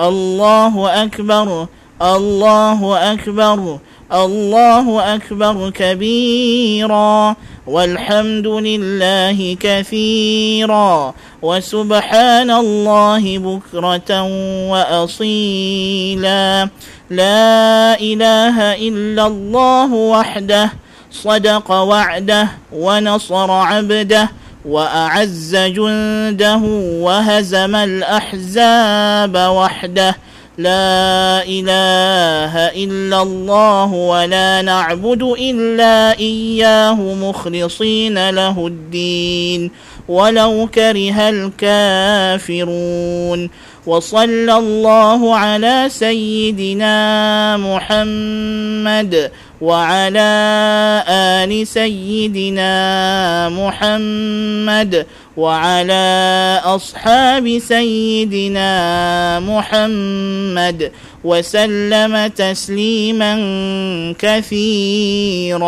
الله أكبر الله أكبر الله أكبر كبيرا والحمد لله كثيرا وسبحان الله بكرة وأصيلا. لا إله إلا الله وحده صدق وعده ونصر عبده وأعز جنده وهزم الأحزاب وحده. لا إله إلا الله ولا نعبد إلا إياه مخلصين له الدين. ولو كره الكافرون. وصلى الله على سيدنا محمد وعلى آل سيدنا محمد وعلى أصحاب سيدنا محمد. وسلم تسليما كثيرا.